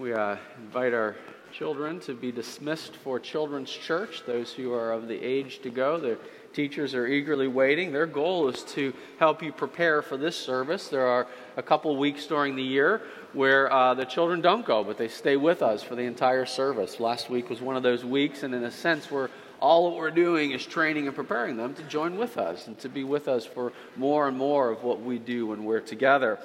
We uh, invite our children to be dismissed for Children's Church, those who are of the age to go. The teachers are eagerly waiting. Their goal is to help you prepare for this service. There are a couple weeks during the year where uh, the children don't go, but they stay with us for the entire service. Last week was one of those weeks, and in a sense, we're all that we're doing is training and preparing them to join with us and to be with us for more and more of what we do when we're together.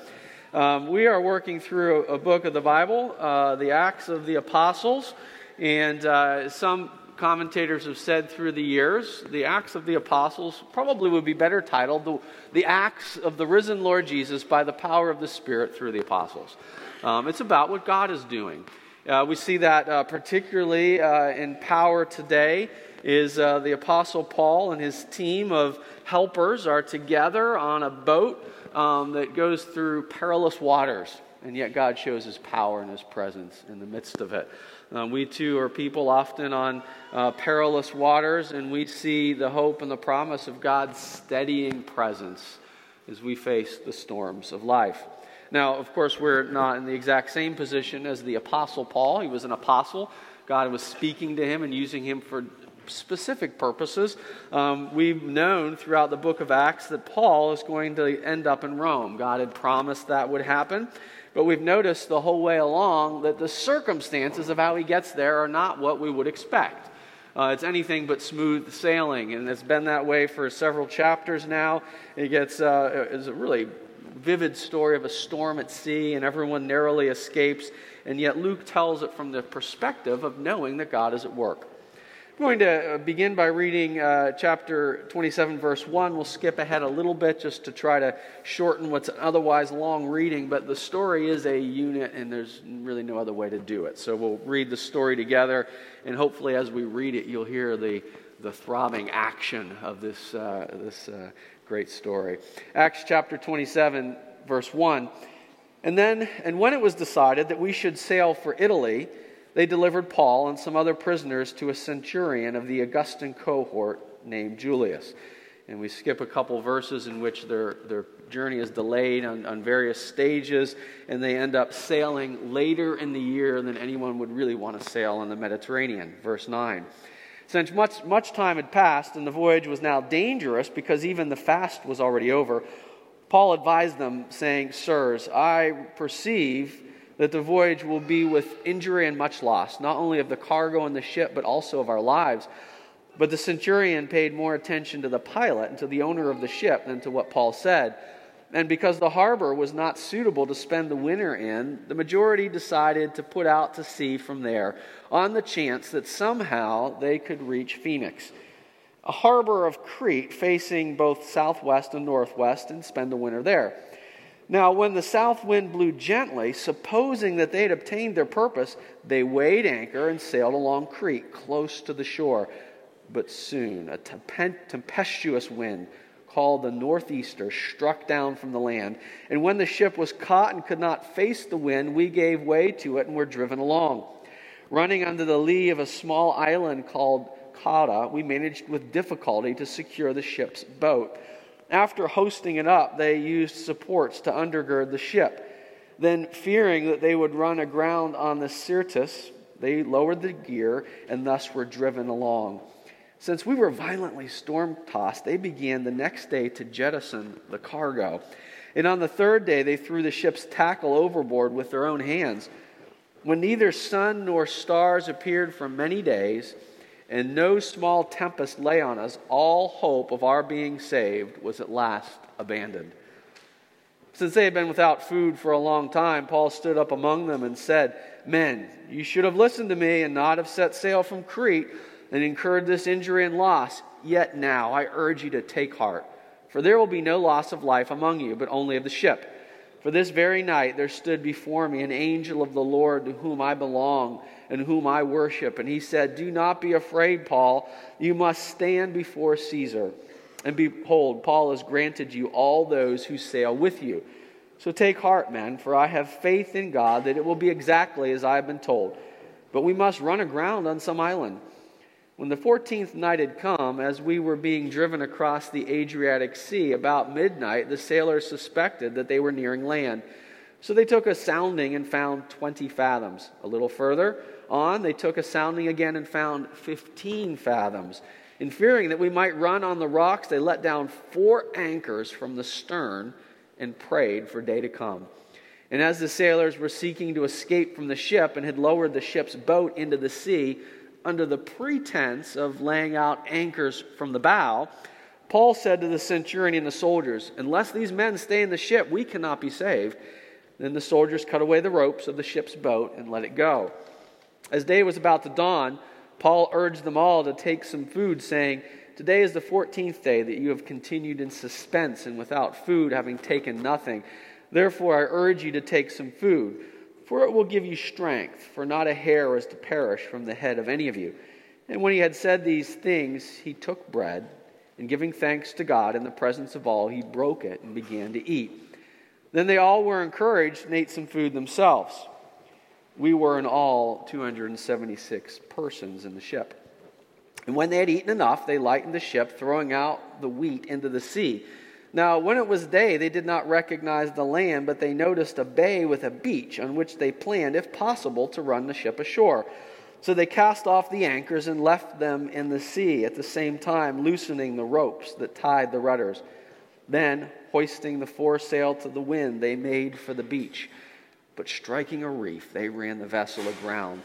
Um, we are working through a, a book of the Bible, uh, the Acts of the Apostles, and uh, some commentators have said through the years the Acts of the Apostles probably would be better titled the, the Acts of the Risen Lord Jesus by the power of the Spirit through the Apostles. Um, it's about what God is doing. Uh, we see that uh, particularly uh, in power today is uh, the Apostle Paul and his team of helpers are together on a boat um, that goes through perilous waters, and yet God shows his power and his presence in the midst of it. Uh, we too are people often on uh, perilous waters, and we see the hope and the promise of God's steadying presence as we face the storms of life. Now, of course, we're not in the exact same position as the Apostle Paul. He was an apostle. God was speaking to him and using him for specific purposes. Um, we've known throughout the book of Acts that Paul is going to end up in Rome. God had promised that would happen. But we've noticed the whole way along that the circumstances of how he gets there are not what we would expect. Uh, it's anything but smooth sailing, and it's been that way for several chapters now. It gets uh, is a really vivid story of a storm at sea, and everyone narrowly escapes. And yet Luke tells it from the perspective of knowing that God is at work. I'm going to uh, begin by reading uh, chapter 27, verse 1. We'll skip ahead a little bit just to try to shorten what's otherwise long reading, but the story is a unit and there's really no other way to do it. So we'll read the story together, and hopefully, as we read it, you'll hear the, the throbbing action of this, uh, this uh, great story. Acts chapter 27, verse 1. And then, and when it was decided that we should sail for Italy, they delivered Paul and some other prisoners to a centurion of the Augustan cohort named Julius. And we skip a couple verses in which their, their journey is delayed on, on various stages, and they end up sailing later in the year than anyone would really want to sail on the Mediterranean. Verse 9. Since much, much time had passed and the voyage was now dangerous because even the fast was already over, Paul advised them, saying, Sirs, I perceive that the voyage will be with injury and much loss, not only of the cargo and the ship, but also of our lives. But the centurion paid more attention to the pilot and to the owner of the ship than to what Paul said. And because the harbor was not suitable to spend the winter in, the majority decided to put out to sea from there on the chance that somehow they could reach Phoenix, a harbor of Crete facing both southwest and northwest, and spend the winter there. Now, when the south wind blew gently, supposing that they had obtained their purpose, they weighed anchor and sailed along Crete, close to the shore. But soon a tempestuous wind called the northeaster struck down from the land. And when the ship was caught and could not face the wind, we gave way to it and were driven along. Running under the lee of a small island called Cauda, we managed with difficulty to secure the ship's boat after hosting it up, they used supports to undergird the ship. Then, fearing that they would run aground on the Syrtis, they lowered the gear and thus were driven along. Since we were violently storm tossed, they began the next day to jettison the cargo. And on the third day, they threw the ship's tackle overboard with their own hands. When neither sun nor stars appeared for many days, and no small tempest lay on us, all hope of our being saved was at last abandoned. Since they had been without food for a long time, Paul stood up among them and said, Men, you should have listened to me and not have set sail from Crete and incurred this injury and loss. Yet now I urge you to take heart, for there will be no loss of life among you, but only of the ship. For this very night there stood before me an angel of the Lord to whom I belong and whom I worship. And he said, Do not be afraid, Paul. You must stand before Caesar. And behold, Paul has granted you all those who sail with you. So take heart, men, for I have faith in God that it will be exactly as I have been told. But we must run aground on some island. When the fourteenth night had come, as we were being driven across the Adriatic Sea, about midnight, the sailors suspected that they were nearing land. So they took a sounding and found 20 fathoms. A little further on, they took a sounding again and found 15 fathoms. In fearing that we might run on the rocks, they let down four anchors from the stern and prayed for day to come. And as the sailors were seeking to escape from the ship and had lowered the ship's boat into the sea under the pretense of laying out anchors from the bow, Paul said to the centurion and the soldiers, Unless these men stay in the ship, we cannot be saved. Then the soldiers cut away the ropes of the ship's boat and let it go. As day was about to dawn, Paul urged them all to take some food, saying, Today is the fourteenth day that you have continued in suspense and without food, having taken nothing. Therefore, I urge you to take some food, for it will give you strength, for not a hair is to perish from the head of any of you. And when he had said these things, he took bread, and giving thanks to God in the presence of all, he broke it and began to eat. Then they all were encouraged and ate some food themselves. We were in all 276 persons in the ship. And when they had eaten enough, they lightened the ship, throwing out the wheat into the sea. Now, when it was day, they did not recognize the land, but they noticed a bay with a beach on which they planned, if possible, to run the ship ashore. So they cast off the anchors and left them in the sea, at the same time loosening the ropes that tied the rudders. Then, hoisting the foresail to the wind, they made for the beach. But striking a reef, they ran the vessel aground.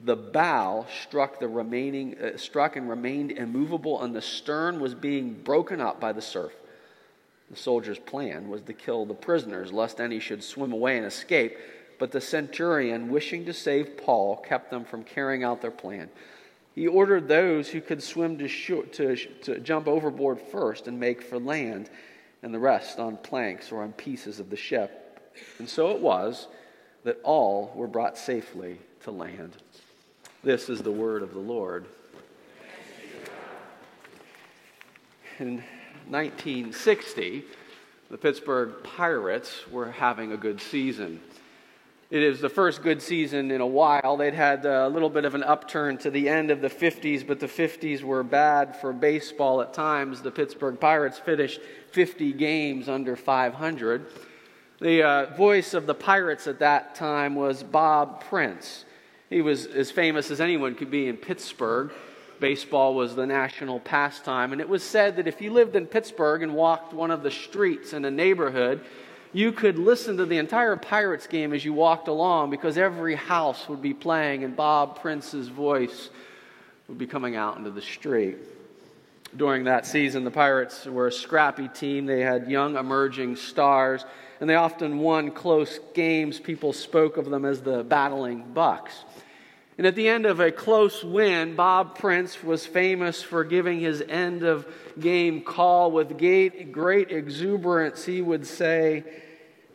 The bow struck the remaining uh, struck and remained immovable, and the stern was being broken up by the surf. The soldiers' plan was to kill the prisoners, lest any should swim away and escape. But the centurion, wishing to save Paul, kept them from carrying out their plan. He ordered those who could swim to, to, to jump overboard first and make for land and the rest on planks or on pieces of the ship. And so it was that all were brought safely to land. This is the word of the Lord. In 1960, the Pittsburgh Pirates were having a good season. It is the first good season in a while. They'd had a little bit of an upturn to the end of the 50s, but the 50s were bad for baseball at times. The Pittsburgh Pirates finished 50 games under 500. The uh, voice of the Pirates at that time was Bob Prince. He was as famous as anyone could be in Pittsburgh. Baseball was the national pastime, and it was said that if you lived in Pittsburgh and walked one of the streets in a neighborhood, you could listen to the entire Pirates game as you walked along because every house would be playing and Bob Prince's voice would be coming out into the street. During that season, the Pirates were a scrappy team. They had young emerging stars, and they often won close games. People spoke of them as the battling Bucs. And at the end of a close win, Bob Prince was famous for giving his end of game call with great exuberance. He would say,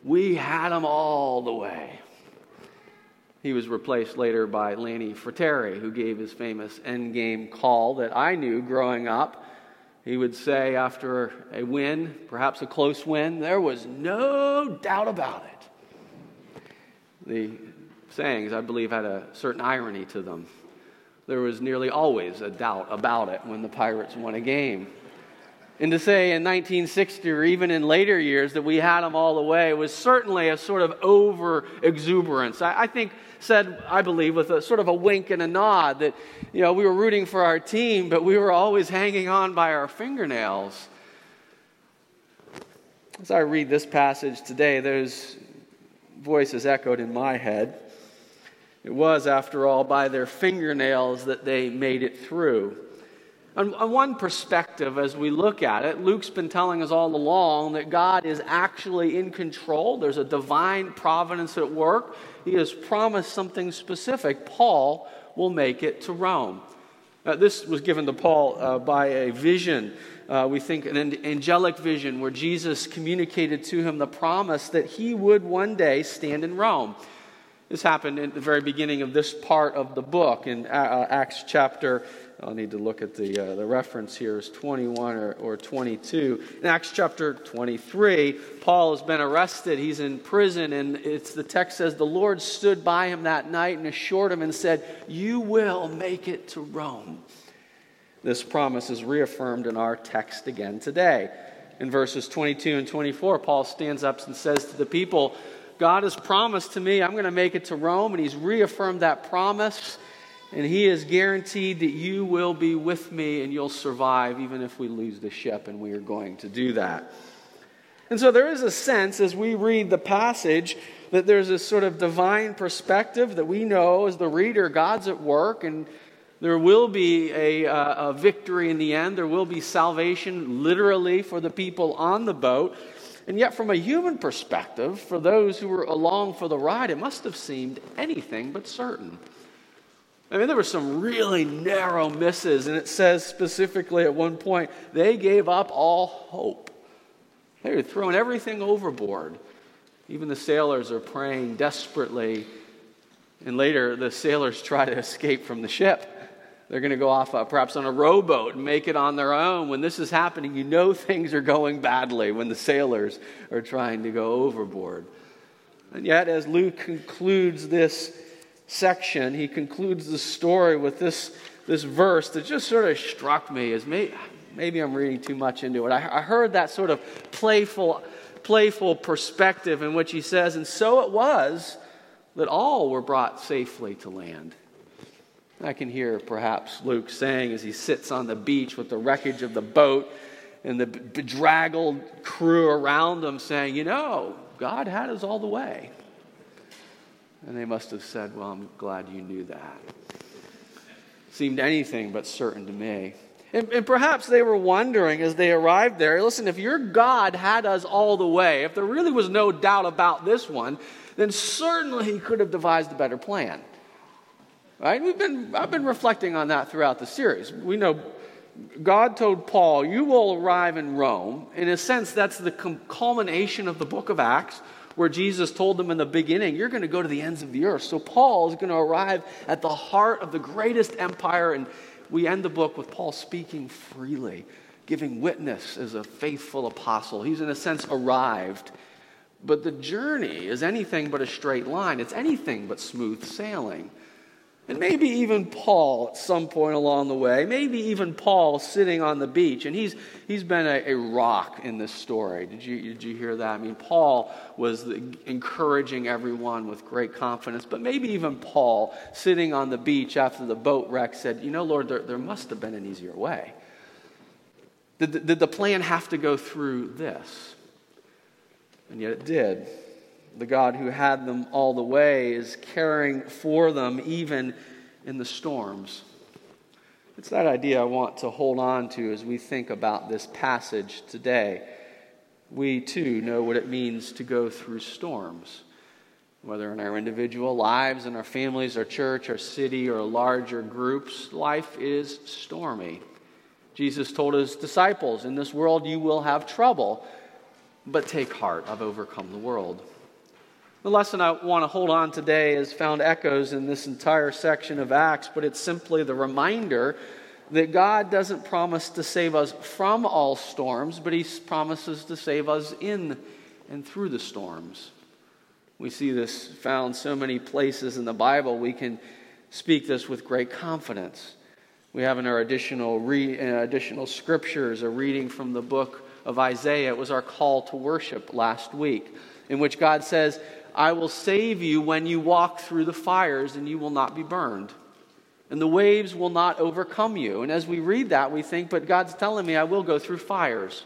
we had them all the way. He was replaced later by Lanny Frattare, who gave his famous end game call that I knew growing up. He would say after a win, perhaps a close win, there was no doubt about it. The sayings, I believe, had a certain irony to them. There was nearly always a doubt about it when the Pirates won a game. And to say in 1960 or even in later years that we had them all the way was certainly a sort of over exuberance. I, I, think said, I believe, with a sort of a wink and a nod that, you know, we were rooting for our team, but we were always hanging on by our fingernails. As I read this passage today, those voices echoed in my head. It was, after all, by their fingernails that they made it through. On, on, one perspective, as we look at it, Luke's been telling us all along that God is actually in control. There's a divine providence at work. He has promised something specific. Paul will make it to Rome. Uh, this was given to Paul uh, by a vision. Uh, we think an angelic vision where Jesus communicated to him the promise that he would one day stand in Rome. This happened at the very beginning of this part of the book in uh, uh, Acts chapter I'll need to look at the, uh, the reference here is 21 or, or 22. In Acts chapter 23, Paul has been arrested. He's in prison, and it's, the text says, The Lord stood by him that night and assured him and said, You will make it to Rome. This promise is reaffirmed in our text again today. In verses 22 and 24, Paul stands up and says to the people, God has promised to me I'm going to make it to Rome, and He's reaffirmed that promise. And He has guaranteed that you will be with me and you'll survive, even if we lose the ship, and we are going to do that. And so there is a sense as we read the passage that there's this sort of divine perspective that we know as the reader, God's at work, and there will be a, uh, a victory in the end. There will be salvation, literally, for the people on the boat. And yet, from a human perspective, for those who were along for the ride, it must have seemed anything but certain. I mean, there were some really narrow misses, and it says specifically at one point, they gave up all hope. They were throwing everything overboard. Even the sailors are praying desperately. And later, the sailors try to escape from the ship. They're going to go off uh, perhaps on a rowboat and make it on their own. When this is happening, you know things are going badly when the sailors are trying to go overboard. And yet, as Luke concludes this section, he concludes the story with this, this verse that just sort of struck me as maybe, maybe I'm reading too much into it. I, I heard that sort of playful, playful perspective in which he says, And so it was that all were brought safely to land. I can hear perhaps Luke saying as he sits on the beach with the wreckage of the boat and the bedraggled crew around him saying, You know, God had us all the way. And they must have said, Well, I'm glad you knew that. Seemed anything but certain to me. And, and, perhaps they were wondering as they arrived there listen, if your God had us all the way, if there really was no doubt about this one, then certainly he could have devised a better plan. Right? We've been, I've been reflecting on that throughout the series. We know God told Paul, You will arrive in Rome. In a sense, that's the culmination of the book of Acts, where Jesus told them in the beginning, You're going to go to the ends of the earth. So Paul is going to arrive at the heart of the greatest empire. And we end the book with Paul speaking freely, giving witness as a faithful apostle. He's, in a sense, arrived. But the journey is anything but a straight line, it's anything but smooth sailing. And maybe even Paul at some point along the way, maybe even Paul sitting on the beach, and he's, he's been a, a rock in this story. Did you, did you hear that? I mean, Paul was the, encouraging everyone with great confidence, but maybe even Paul sitting on the beach after the boat wreck said, You know, Lord, there, there must have been an easier way. Did, did the plan have to go through this? And yet it did the God who had them all the way is caring for them even in the storms. It's that idea I want to hold on to as we think about this passage today. We too know what it means to go through storms, whether in our individual lives, in our families, our church, our city, or larger groups. Life is stormy. Jesus told his disciples, In this world you will have trouble, but take heart, I've overcome the world. The lesson I want to hold on today has found echoes in this entire section of Acts, but it's simply the reminder that God doesn't promise to save us from all storms, but He promises to save us in and through the storms. We see this found so many places in the Bible. We can speak this with great confidence. We have in our additional, re, uh, additional scriptures a reading from the book of Isaiah. It was our call to worship last week, in which God says, I will save you when you walk through the fires, and you will not be burned. And the waves will not overcome you. And as we read that, we think, but God's telling me I will go through fires.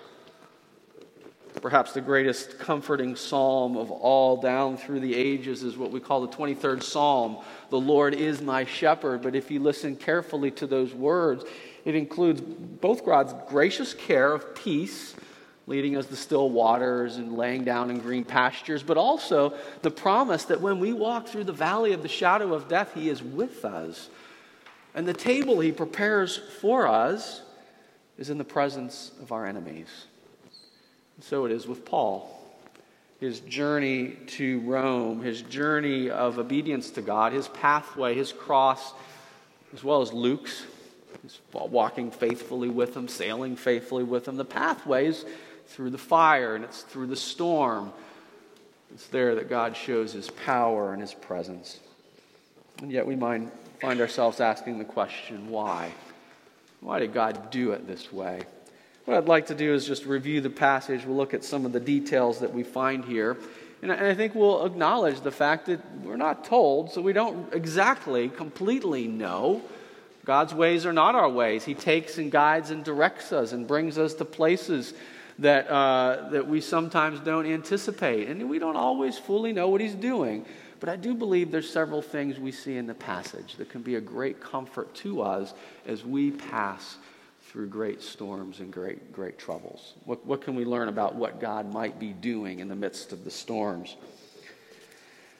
Perhaps the greatest comforting psalm of all down through the ages is what we call the 23rd Psalm. The Lord is my shepherd. But if you listen carefully to those words, it includes both God's gracious care of peace leading us to still waters and laying down in green pastures, but also the promise that when we walk through the valley of the shadow of death, He is with us. And the table He prepares for us is in the presence of our enemies. And so it is with Paul. His journey to Rome, his journey of obedience to God, his pathway, his cross, as well as Luke's, He's walking faithfully with him, sailing faithfully with him. The pathways through the fire and it's through the storm. It's there that God shows his power and his presence. And yet we might find ourselves asking the question why? Why did God do it this way? What I'd like to do is just review the passage. We'll look at some of the details that we find here. And I think we'll acknowledge the fact that we're not told, so we don't exactly, completely know. God's ways are not our ways. He takes and guides and directs us and brings us to places that, uh, that we sometimes don't anticipate. And we don't always fully know what He's doing. But I do believe there's several things we see in the passage that can be a great comfort to us as we pass through great storms and great, great troubles? What, what can we learn about what God might be doing in the midst of the storms?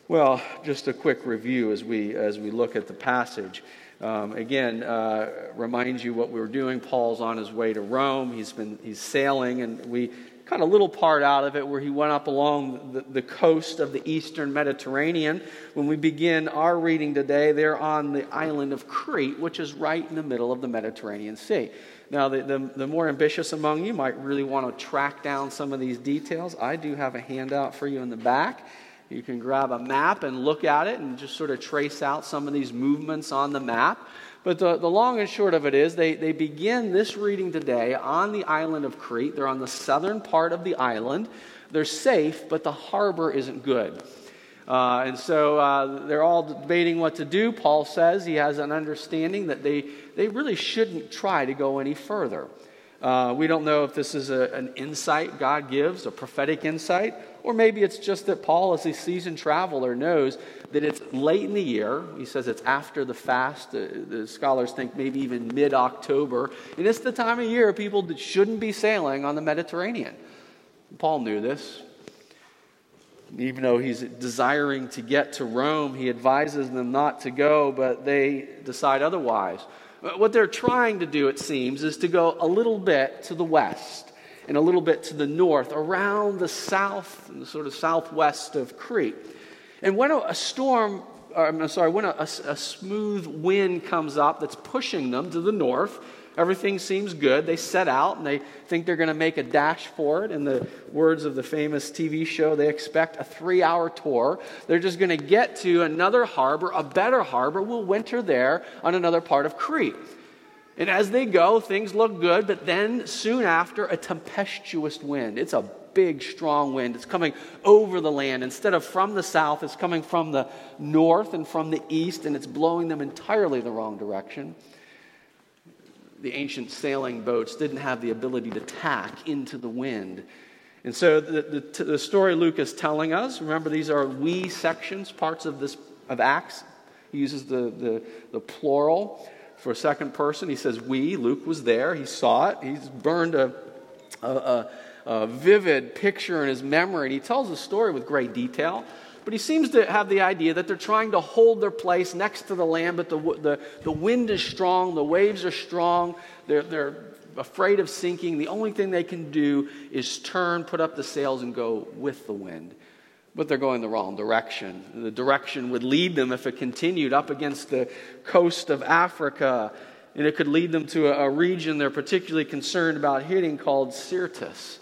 Well, just a quick review as we, as we look at the passage. Um, again, uh, reminds you what we were doing. Paul's on his way to Rome. He's been he's sailing, and we cut a little part out of it where he went up along the, the coast of the eastern Mediterranean. When we begin our reading today, they're on the island of Crete, which is right in the middle of the Mediterranean Sea. Now, the, the, the, more ambitious among you might really want to track down some of these details. I do have a handout for you in the back. You can grab a map and look at it and just sort of trace out some of these movements on the map. But the, the long and short of it is, they, they begin this reading today on the island of Crete. They're on the southern part of the island. They're safe, but the harbor isn't good. Uh, and so uh, they're all debating what to do. Paul says he has an understanding that they, they really shouldn't try to go any further. Uh, we don't know if this is a, an insight God gives, a prophetic insight, or maybe it's just that Paul, as a seasoned traveler, knows that it's late in the year. He says it's after the fast. Uh, the scholars think maybe even mid October. And it's the time of year people shouldn't be sailing on the Mediterranean. Paul knew this. Even though he's desiring to get to Rome, he advises them not to go, but they decide otherwise. What they're trying to do, it seems, is to go a little bit to the west and a little bit to the north, around the south, the sort of southwest of Crete. And when a storm, or, I'm sorry, when a, a, smooth wind comes up that's pushing them to the north, Everything seems good. They set out and they think they're going to make a dash for it. In the words of the famous TV show, they expect a three hour tour. They're just going to get to another harbor, a better harbor. We'll winter there on another part of Crete. And as they go, things look good, but then soon after, a tempestuous wind. It's a big, strong wind. It's coming over the land. Instead of from the south, it's coming from the north and from the east, and it's blowing them entirely the wrong direction the ancient sailing boats didn't have the ability to tack into the wind. And so the, the, the, story Luke is telling us, remember these are we sections, parts of this of Acts. He uses the, the, the plural for a second person. He says we. Luke was there. He saw it. He's burned a, a, a, a vivid picture in his memory. And he tells the story with great detail. But he seems to have the idea that they're trying to hold their place next to the land, but the, the, the wind is strong, the waves are strong, they're, they're afraid of sinking. The only thing they can do is turn, put up the sails, and go with the wind. But they're going the wrong direction. The direction would lead them, if it continued, up against the coast of Africa. And it could lead them to a, region they're particularly concerned about hitting called Syrtis.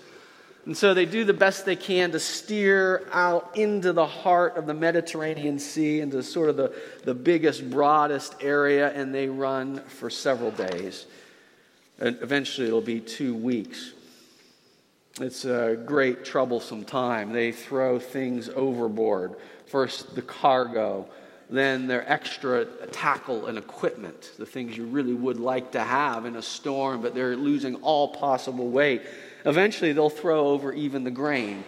And so they do the best they can to steer out into the heart of the Mediterranean Sea, into sort of the, the biggest, broadest area, and they run for several days. And eventually it'll be two weeks. It's a great, troublesome time. They throw things overboard. First, the cargo, then their extra tackle and equipment, the things you really would like to have in a storm, but they're losing all possible weight. Eventually, they'll throw over even the grain.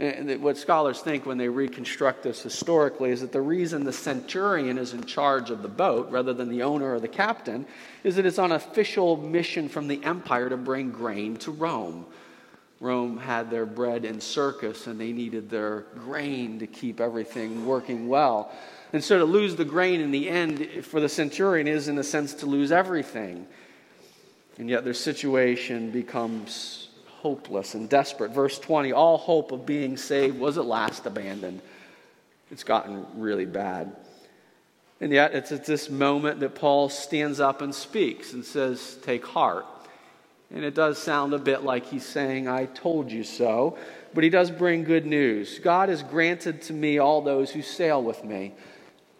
And what scholars think when they reconstruct this historically is that the reason the centurion is in charge of the boat rather than the owner or the captain is that it's on official mission from the empire to bring grain to Rome. Rome had their bread and circus, and they needed their grain to keep everything working well. And so to lose the grain in the end for the centurion is, in a sense, to lose everything. And yet their situation becomes hopeless and desperate. Verse 20 all hope of being saved was at last abandoned. It's gotten really bad. And yet, it's at this moment that Paul stands up and speaks and says, Take heart. And it does sound a bit like he's saying, I told you so. But he does bring good news. God has granted to me all those who sail with me.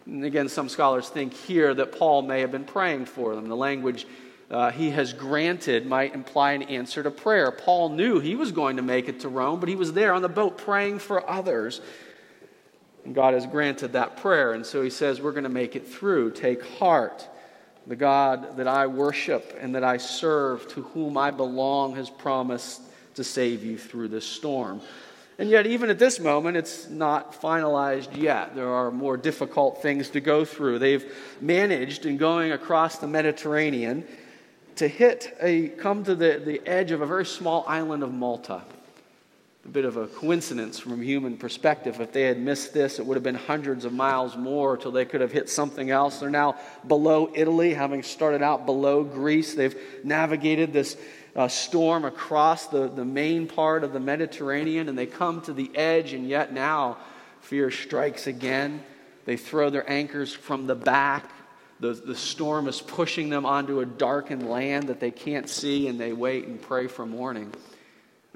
And again, some scholars think here that Paul may have been praying for them. The language uh, he has granted might imply an answer to prayer. Paul knew he was going to make it to Rome, but he was there on the boat praying for others. And God has granted that prayer. And so he says, We're going to make it through. Take heart. The God that I worship and that I serve, to whom I belong, has promised to save you through this storm. And yet, even at this moment, it's not finalized yet. There are more difficult things to go through. They've managed in going across the Mediterranean to hit a, come to the, the edge of a very small island of Malta. A bit of a coincidence from a human perspective. If they had missed this, it would have been hundreds of miles more till they could have hit something else. They're now below Italy, having started out below Greece. They've navigated this uh, storm across the, the main part of the Mediterranean, and they come to the edge, and yet now fear strikes again. They throw their anchors from the back the, the storm is pushing them onto a darkened land that they can't see, and they wait and pray for morning.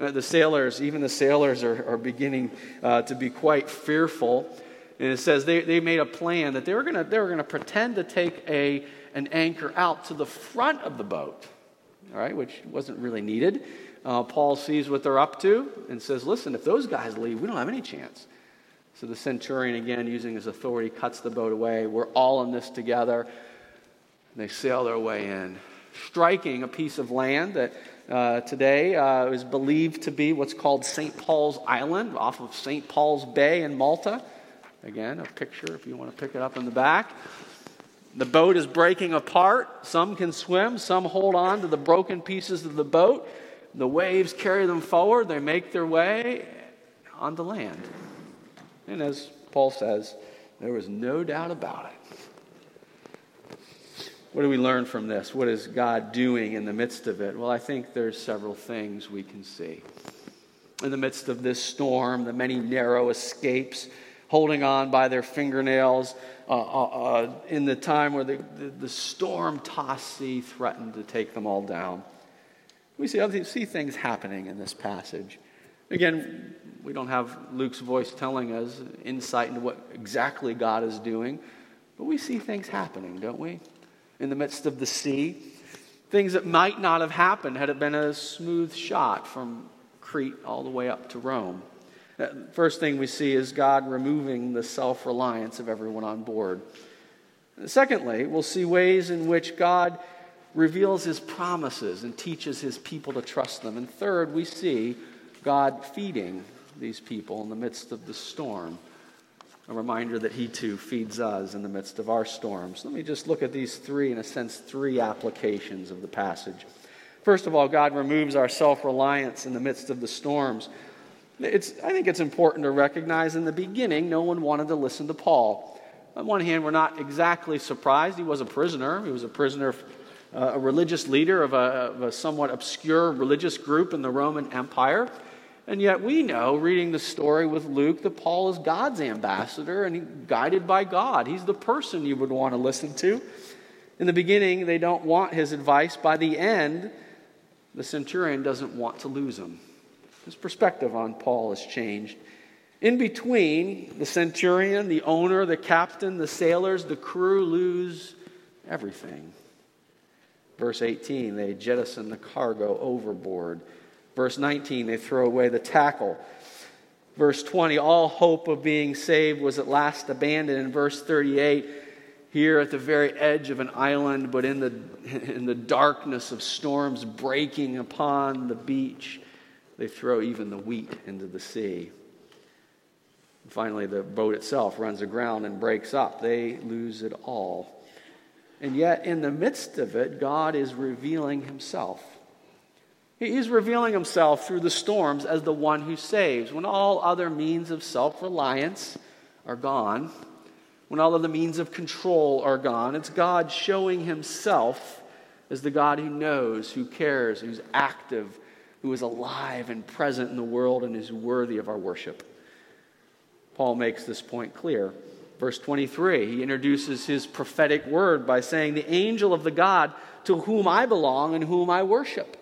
Uh, the sailors, even the sailors, are, are beginning uh, to be quite fearful. And it says they, they made a plan that they were going gonna pretend to take a, an anchor out to the front of the boat, all right, which wasn't really needed. Uh, Paul sees what they're up to and says, Listen, if those guys leave, we don't have any chance. So the centurion, again, using his authority, cuts the boat away. We're all in this together. They sail their way in, striking a piece of land that uh, today uh, is believed to be what's called St. Paul's Island off of St. Paul's Bay in Malta. Again, a picture if you want to pick it up in the back. The boat is breaking apart. Some can swim, some hold on to the broken pieces of the boat. The waves carry them forward. They make their way onto land. And as Paul says, there was no doubt about it. What do we learn from this? What is God doing in the midst of it? Well, I think there's several things we can see. In the midst of this storm, the many narrow escapes, holding on by their fingernails, uh, uh, uh, in the time where the, the, the storm tossed sea threatened to take them all down. We see, see things happening in this passage. Again, we don't have Luke's voice telling us insight into what exactly God is doing, but we see things happening, don't we? In the midst of the sea, things that might not have happened had it been a smooth shot from Crete all the way up to Rome. Uh, first thing we see is God removing the self reliance of everyone on board. Secondly, we'll see ways in which God reveals his promises and teaches his people to trust them. And third, we see God feeding these people in the midst of the storm. A reminder that He too feeds us in the midst of our storms. Let me just look at these three, in a sense, three applications of the passage. First of all, God removes our self reliance in the midst of the storms. It's, I think it's important to recognize in the beginning, no one wanted to listen to Paul. On one hand, we're not exactly surprised. He was a prisoner. He was a prisoner, uh, a religious leader of a, of a somewhat obscure religious group in the Roman Empire. And yet we know, reading the story with Luke, that Paul is God's ambassador and guided by God. He's the person you would want to listen to. In the beginning, they don't want his advice. By the end, the centurion doesn't want to lose him. His perspective on Paul has changed. In between, the centurion, the owner, the captain, the sailors, the crew lose everything. Verse 18, they jettison the cargo overboard. Verse 19, they throw away the tackle. Verse 20, all hope of being saved was at last abandoned. In verse 38, here at the very edge of an island, but in the, in the darkness of storms breaking upon the beach, they throw even the wheat into the sea. finally, the boat itself runs aground and breaks up. They lose it all. And yet, in the midst of it, God is revealing himself. He's revealing himself through the storms as the one who saves. When all other means of self reliance are gone, when all other means of control are gone, it's God showing himself as the God who knows, who cares, who's active, who is alive and present in the world and is worthy of our worship. Paul makes this point clear. Verse 23, he introduces his prophetic word by saying, The angel of the God to whom I belong and whom I worship.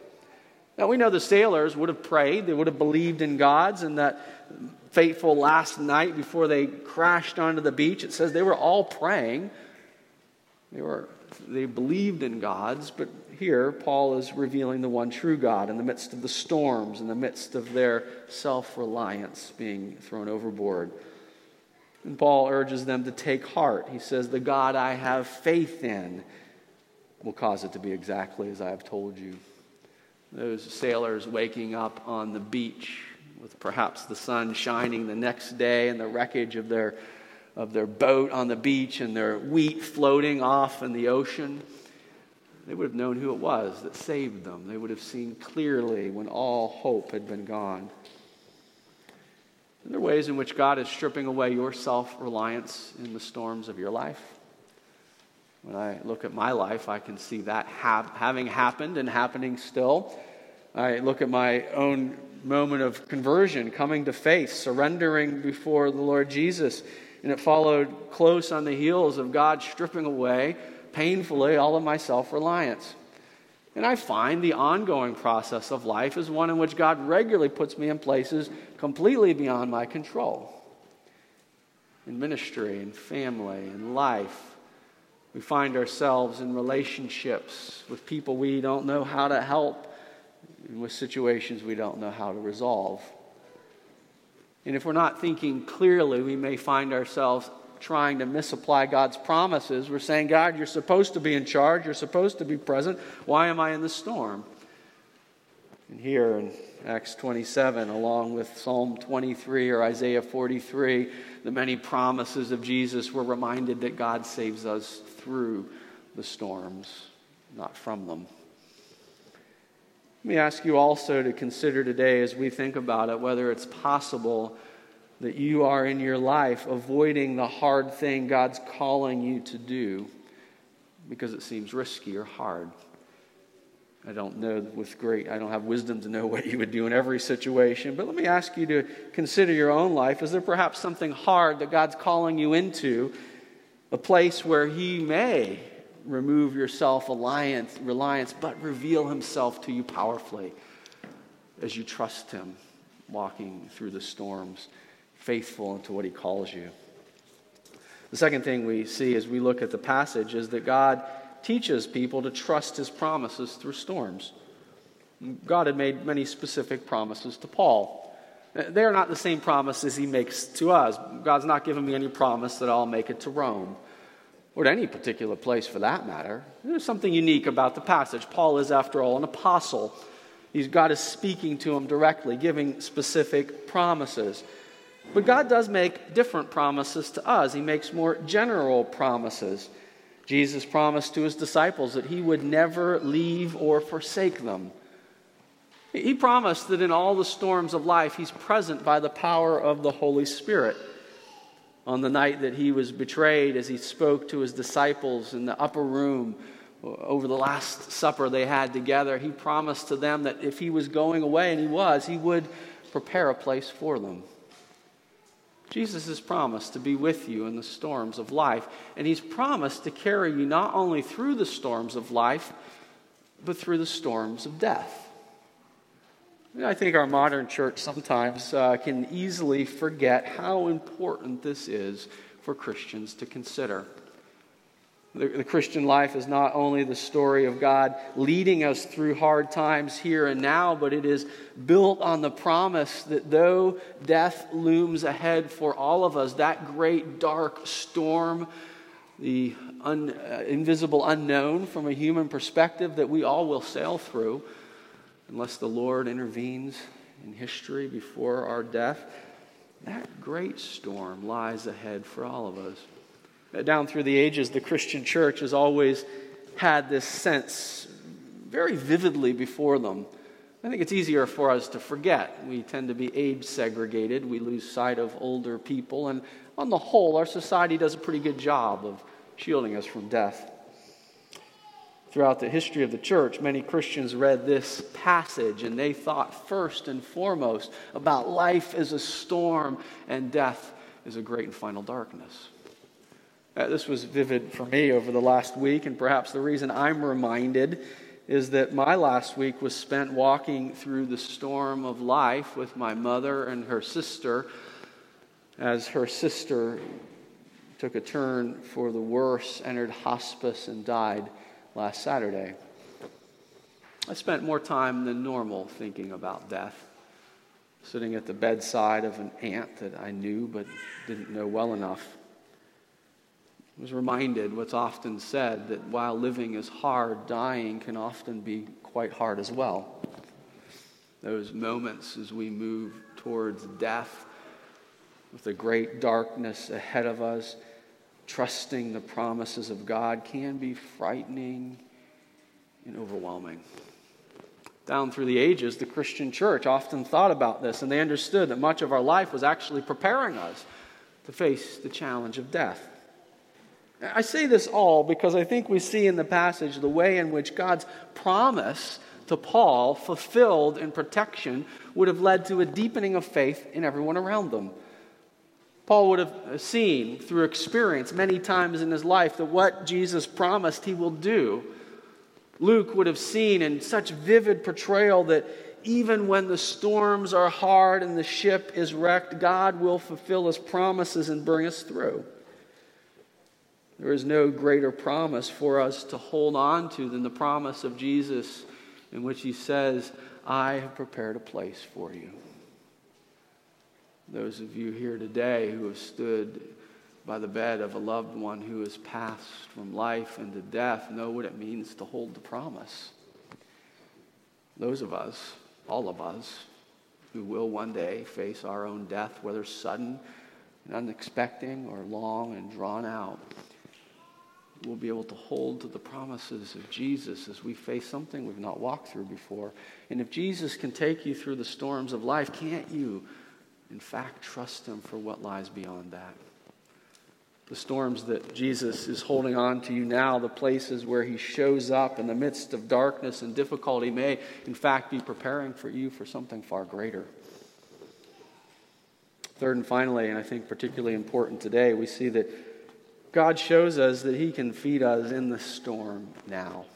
Now, we know the sailors would have prayed, they would have believed in God's, and that fateful last night before they crashed onto the beach, it says they were all praying. They, were, they believed in God's, but here, Paul is revealing the one true God in the midst of the storms, in the midst of their self reliance being thrown overboard. And Paul urges them to take heart. He says, The God I have faith in will cause it to be exactly as I have told you. Those sailors waking up on the beach with perhaps the sun shining the next day and the wreckage of their, of their boat on the beach and their wheat floating off in the ocean they would have known who it was that saved them. They would have seen clearly when all hope had been gone. Are there are ways in which God is stripping away your self reliance in the storms of your life? When I look at my life, I can see that ha- having happened and happening still. I look at my own moment of conversion, coming to faith, surrendering before the Lord Jesus, and it followed close on the heels of God stripping away painfully all of my self reliance. And I find the ongoing process of life is one in which God regularly puts me in places completely beyond my control. In ministry, in family, in life, we find ourselves in relationships with people we don't know how to help, and with situations we don't know how to resolve. And if we're not thinking clearly, we may find ourselves trying to misapply God's promises. We're saying, God, you're supposed to be in charge, you're supposed to be present. Why am I in the storm? And here in Acts 27, along with Psalm 23 or Isaiah 43, the many promises of Jesus, we're reminded that God saves us through the storms, not from them. Let me ask you also to consider today as we think about it whether it's possible that you are in your life avoiding the hard thing God's calling you to do because it seems risky or hard. I don't know with great, I don't have wisdom to know what you would do in every situation, but let me ask you to consider your own life. Is there perhaps something hard that God's calling you into, a place where He may remove your self reliance, but reveal Himself to you powerfully as you trust Him walking through the storms? faithful into what he calls you. The second thing we see as we look at the passage is that God teaches people to trust his promises through storms. God had made many specific promises to Paul. They are not the same promises he makes to us. God's not given me any promise that I'll make it to Rome or to any particular place for that matter. There's something unique about the passage. Paul is, after all, an apostle. He's, God is speaking to him directly, giving specific promises. But God does make different promises to us. He makes more general promises. Jesus promised to his disciples that he would never leave or forsake them. He promised that in all the storms of life, he's present by the power of the Holy Spirit. On the night that he was betrayed, as he spoke to his disciples in the upper room over the Last Supper they had together, he promised to them that if he was going away, and he was, he would prepare a place for them. Jesus has promised to be with you in the storms of life, and He's promised to carry you not only through the storms of life, but through the storms of death. I think our modern church sometimes uh, can easily forget how important this is for Christians to consider. The, the, Christian life is not only the story of God leading us through hard times here and now, but it is built on the promise that though death looms ahead for all of us, that great dark storm, the un, uh, invisible unknown from a human perspective that we all will sail through, unless the Lord intervenes in history before our death, that great storm lies ahead for all of us. Down through the ages, the Christian church has always had this sense very vividly before them. I think it's easier for us to forget. We tend to be age segregated, we lose sight of older people, and on the whole, our society does a pretty good job of shielding us from death. Throughout the history of the church, many Christians read this passage and they thought first and foremost about life as a storm and death is a great and final darkness. Uh, this was vivid for me over the last week, and perhaps the reason I'm reminded is that my last week was spent walking through the storm of life with my mother and her sister as her sister took a turn for the worse, entered hospice, and died last Saturday. I spent more time than normal thinking about death, sitting at the bedside of an aunt that I knew but didn't know well enough. I was reminded what's often said that while living is hard, dying can often be quite hard as well. Those moments as we move towards death with the great darkness ahead of us, trusting the promises of God can be frightening and overwhelming. Down through the ages, the Christian church often thought about this, and they understood that much of our life was actually preparing us to face the challenge of death. I say this all because I think we see in the passage the way in which God's promise to Paul, fulfilled in protection, would have led to a deepening of faith in everyone around them. Paul would have seen through experience many times in his life that what Jesus promised he will do. Luke would have seen in such vivid portrayal that even when the storms are hard and the ship is wrecked, God will fulfill his promises and bring us through. There is no greater promise for us to hold on to than the promise of Jesus, in which he says, I have prepared a place for you. Those of you here today who have stood by the bed of a loved one who has passed from life into death know what it means to hold the promise. Those of us, all of us, who will one day face our own death, whether sudden and unexpected or long and drawn out, we'll be able to hold to the promises of Jesus as we face something we've not walked through before. And if Jesus can take you through the storms of life, can't you, in fact, trust Him for what lies beyond that? The storms that Jesus is holding on to you now, the places where He shows up in the midst of darkness and difficulty, may, in fact, be preparing for you for something far greater. Third and finally, and I think particularly important today, we see that God shows us that He can feed us in the storm now.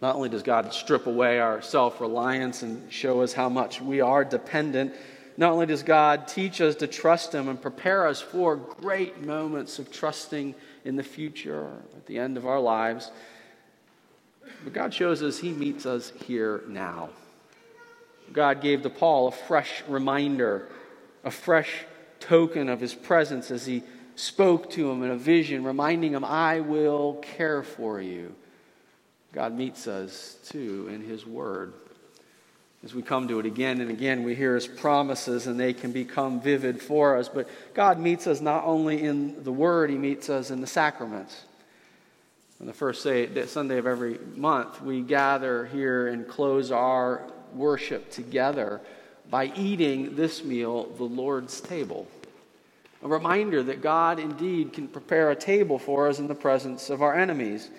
Not only does God strip away our self reliance and show us how much we are dependent, not only does God teach us to trust Him and prepare us for great moments of trusting in the future at the end of our lives, but God shows us He meets us here now. God gave to Paul a fresh reminder, a fresh token of His presence as He spoke to him in a vision, reminding him, I will care for you. God meets us too in his word. As we come to it again and again, we hear his promises and they can become vivid for us. But God meets us not only in the word, he meets us in the sacraments. On the first day, Sunday of every month, we gather here and close our worship together by eating this meal, the Lord's table a reminder that God indeed can prepare a table for us in the presence of our enemies.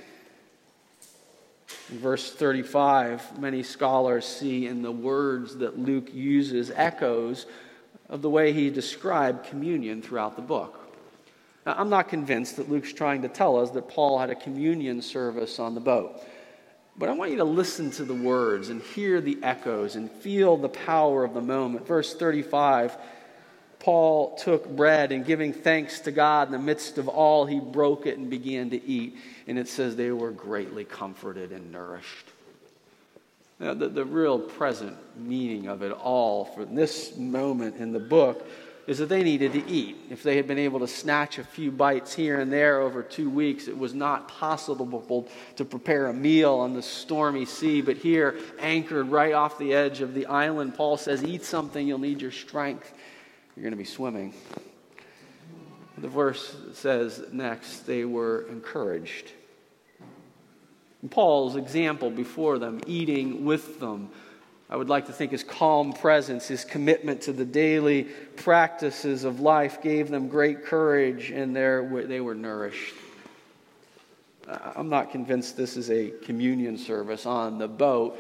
In verse 35, many scholars see in the words that Luke uses echoes of the way he described communion throughout the book. Now, I'm not convinced that Luke's trying to tell us that Paul had a communion service on the boat. But I want you to listen to the words and hear the echoes and feel the power of the moment. Verse 35 Paul took bread and giving thanks to God in the midst of all, he broke it and began to eat. And it says they were greatly comforted and nourished. Now, the, the real present meaning of it all for this moment in the book is that they needed to eat. If they had been able to snatch a few bites here and there over two weeks, it was not possible to prepare a meal on the stormy sea. But here, anchored right off the edge of the island, Paul says, Eat something, you'll need your strength. You're going to be swimming. The verse says next, they were encouraged. Paul's example before them, eating with them, I would like to think his calm presence, his commitment to the daily practices of life gave them great courage and they were nourished. I'm not convinced this is a communion service on the boat,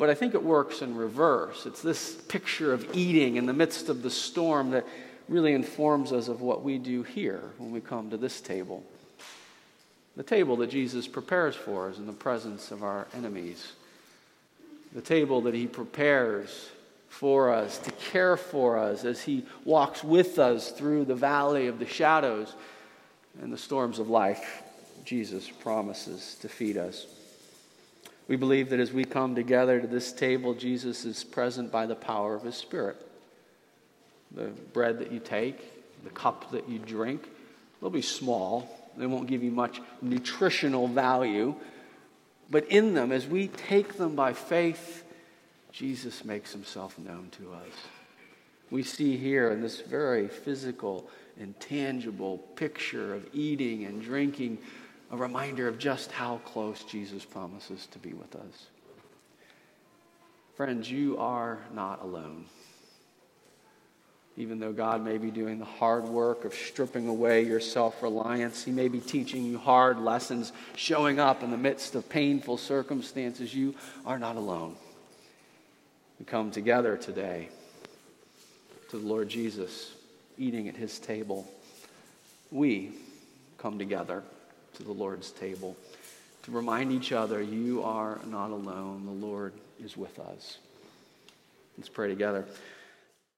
but I think it works in reverse. It's this picture of eating in the midst of the storm that really informs us of what we do here when we come to this table. The table that Jesus prepares for us in the presence of our enemies. The table that he prepares for us, to care for us as he walks with us through the valley of the shadows and the storms of life. Jesus promises to feed us. We believe that as we come together to this table, Jesus is present by the power of his Spirit. The bread that you take, the cup that you drink, they'll be small. They won't give you much nutritional value. But in them, as we take them by faith, Jesus makes himself known to us. We see here in this very physical and tangible picture of eating and drinking a reminder of just how close Jesus promises to be with us. Friends, you are not alone. Even though God may be doing the hard work of stripping away your self reliance, He may be teaching you hard lessons, showing up in the midst of painful circumstances, you are not alone. We come together today to the Lord Jesus, eating at His table. We come together to the Lord's table to remind each other you are not alone. The Lord is with us. Let's pray together.